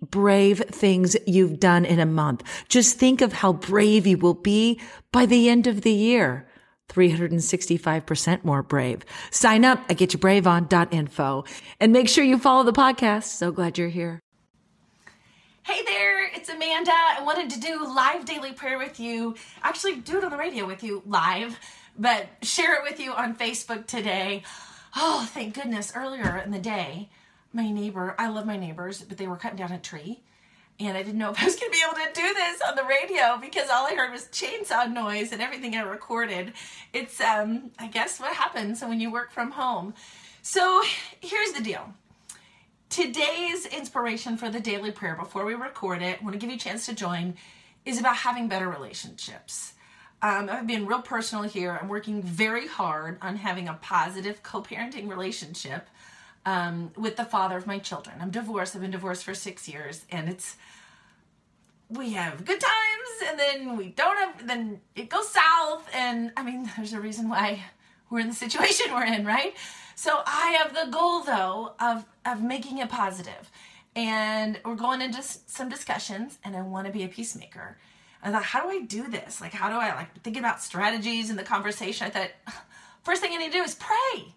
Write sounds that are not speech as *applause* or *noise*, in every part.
brave things you've done in a month. Just think of how brave you will be by the end of the year. 365% more brave. Sign up at getyourbraveon.info and make sure you follow the podcast. So glad you're here. Hey there, it's Amanda. I wanted to do live daily prayer with you. Actually, do it on the radio with you live, but share it with you on Facebook today. Oh, thank goodness, earlier in the day, my neighbor, I love my neighbors, but they were cutting down a tree. And I didn't know if I was going to be able to do this on the radio because all I heard was chainsaw noise and everything I recorded. It's, um, I guess, what happens when you work from home. So here's the deal. Today's inspiration for the daily prayer before we record it, I want to give you a chance to join, is about having better relationships. Um, I've been real personal here. I'm working very hard on having a positive co parenting relationship um, with the father of my children. I'm divorced. I've been divorced for six years, and it's we have good times, and then we don't have. Then it goes south, and I mean, *laughs* there's a reason why we're in the situation *laughs* we're in, right? So I have the goal though of of making it positive, and we're going into some discussions, and I want to be a peacemaker. I thought, how do I do this? Like, how do I like thinking about strategies in the conversation? I thought, *laughs* first thing I need to do is pray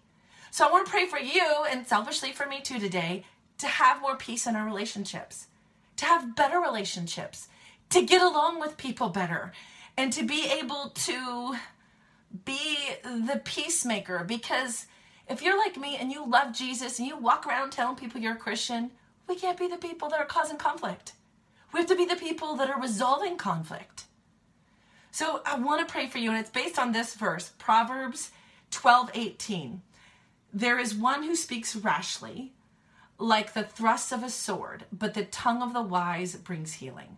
so I want to pray for you and selfishly for me too today to have more peace in our relationships, to have better relationships, to get along with people better, and to be able to be the peacemaker. Because if you're like me and you love Jesus and you walk around telling people you're a Christian, we can't be the people that are causing conflict. We have to be the people that are resolving conflict. So I want to pray for you, and it's based on this verse, Proverbs 12 18. There is one who speaks rashly, like the thrust of a sword, but the tongue of the wise brings healing.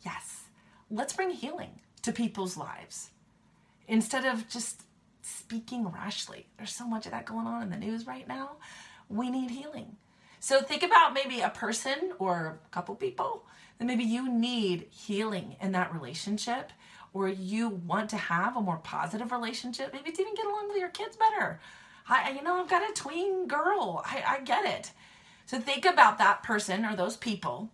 Yes, let's bring healing to people's lives instead of just speaking rashly. There's so much of that going on in the news right now. We need healing. So think about maybe a person or a couple people that maybe you need healing in that relationship or you want to have a more positive relationship, maybe to even get along with your kids better I, you know, I've got a tween girl. I, I get it. So think about that person or those people,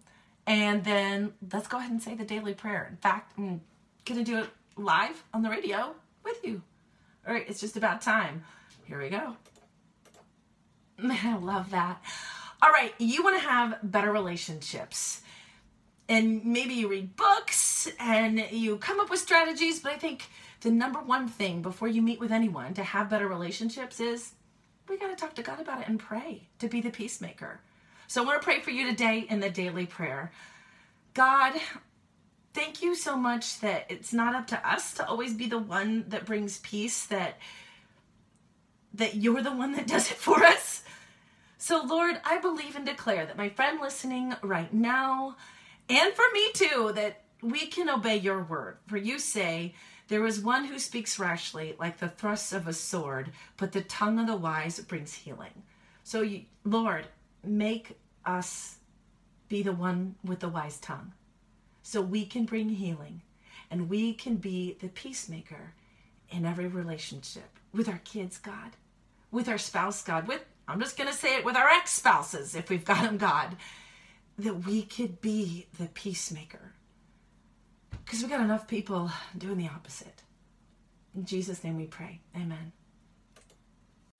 and then let's go ahead and say the daily prayer. In fact, I'm gonna do it live on the radio with you. All right, it's just about time. Here we go. *laughs* I love that. All right, you want to have better relationships. And maybe you read books and you come up with strategies, but I think the number one thing before you meet with anyone to have better relationships is we got to talk to God about it and pray to be the peacemaker. So I want to pray for you today in the daily prayer. God, thank you so much that it's not up to us to always be the one that brings peace that that you're the one that *laughs* does it for us. So Lord, I believe and declare that my friend listening right now and for me too that we can obey your word. For you say There is one who speaks rashly, like the thrusts of a sword, but the tongue of the wise brings healing. So, you, Lord, make us be the one with the wise tongue so we can bring healing and we can be the peacemaker in every relationship with our kids, God, with our spouse, God, with, I'm just going to say it, with our ex spouses, if we've got them, God, that we could be the peacemaker. Because we got enough people doing the opposite. In Jesus' name we pray. Amen.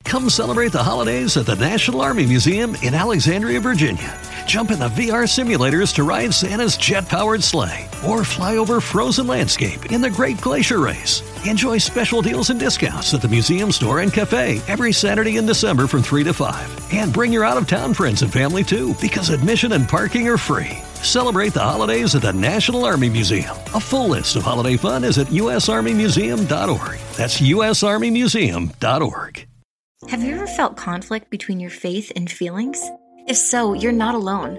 Come celebrate the holidays at the National Army Museum in Alexandria, Virginia. Jump in the VR simulators to ride Santa's jet powered sleigh or fly over frozen landscape in the Great Glacier Race. Enjoy special deals and discounts at the museum store and cafe every Saturday in December from 3 to 5. And bring your out of town friends and family too because admission and parking are free. Celebrate the holidays at the National Army Museum. A full list of holiday fun is at usarmymuseum.org. That's usarmymuseum.org. Have you ever felt conflict between your faith and feelings? If so, you're not alone.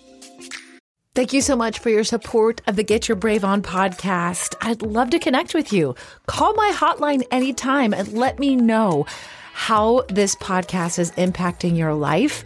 Thank you so much for your support of the Get Your Brave On podcast. I'd love to connect with you. Call my hotline anytime and let me know how this podcast is impacting your life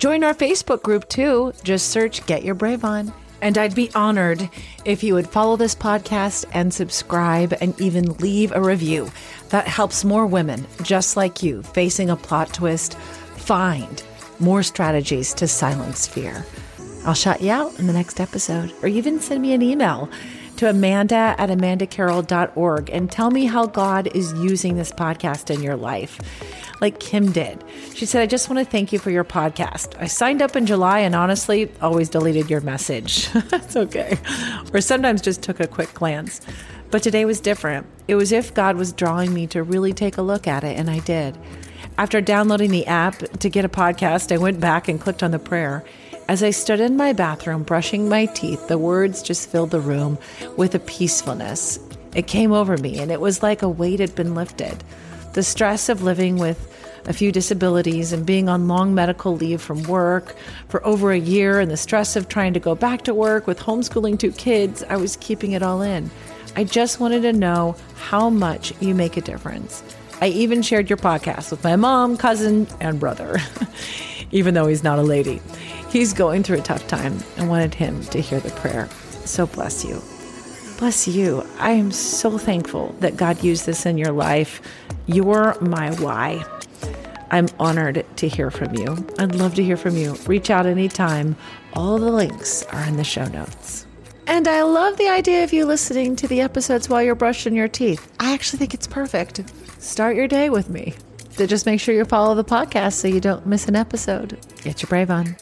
Join our Facebook group too. Just search Get Your Brave On. And I'd be honored if you would follow this podcast and subscribe and even leave a review. That helps more women just like you facing a plot twist find more strategies to silence fear. I'll shout you out in the next episode, or even send me an email to amanda at amandacarroll.org and tell me how God is using this podcast in your life like Kim did. She said, I just want to thank you for your podcast. I signed up in July and honestly always deleted your message. *laughs* That's okay. Or sometimes just took a quick glance. But today was different. It was if God was drawing me to really take a look at it, and I did. After downloading the app to get a podcast, I went back and clicked on the prayer. As I stood in my bathroom brushing my teeth, the words just filled the room with a peacefulness. It came over me, and it was like a weight had been lifted. The stress of living with a few disabilities and being on long medical leave from work for over a year and the stress of trying to go back to work with homeschooling two kids, I was keeping it all in. I just wanted to know how much you make a difference. I even shared your podcast with my mom, cousin, and brother, *laughs* even though he's not a lady. He's going through a tough time and wanted him to hear the prayer. So bless you. Bless you. I am so thankful that God used this in your life. You're my why. I'm honored to hear from you. I'd love to hear from you. Reach out anytime. All the links are in the show notes. And I love the idea of you listening to the episodes while you're brushing your teeth. I actually think it's perfect. Start your day with me. So just make sure you follow the podcast so you don't miss an episode. Get your brave on.